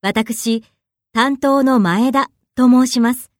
私、担当の前田と申します。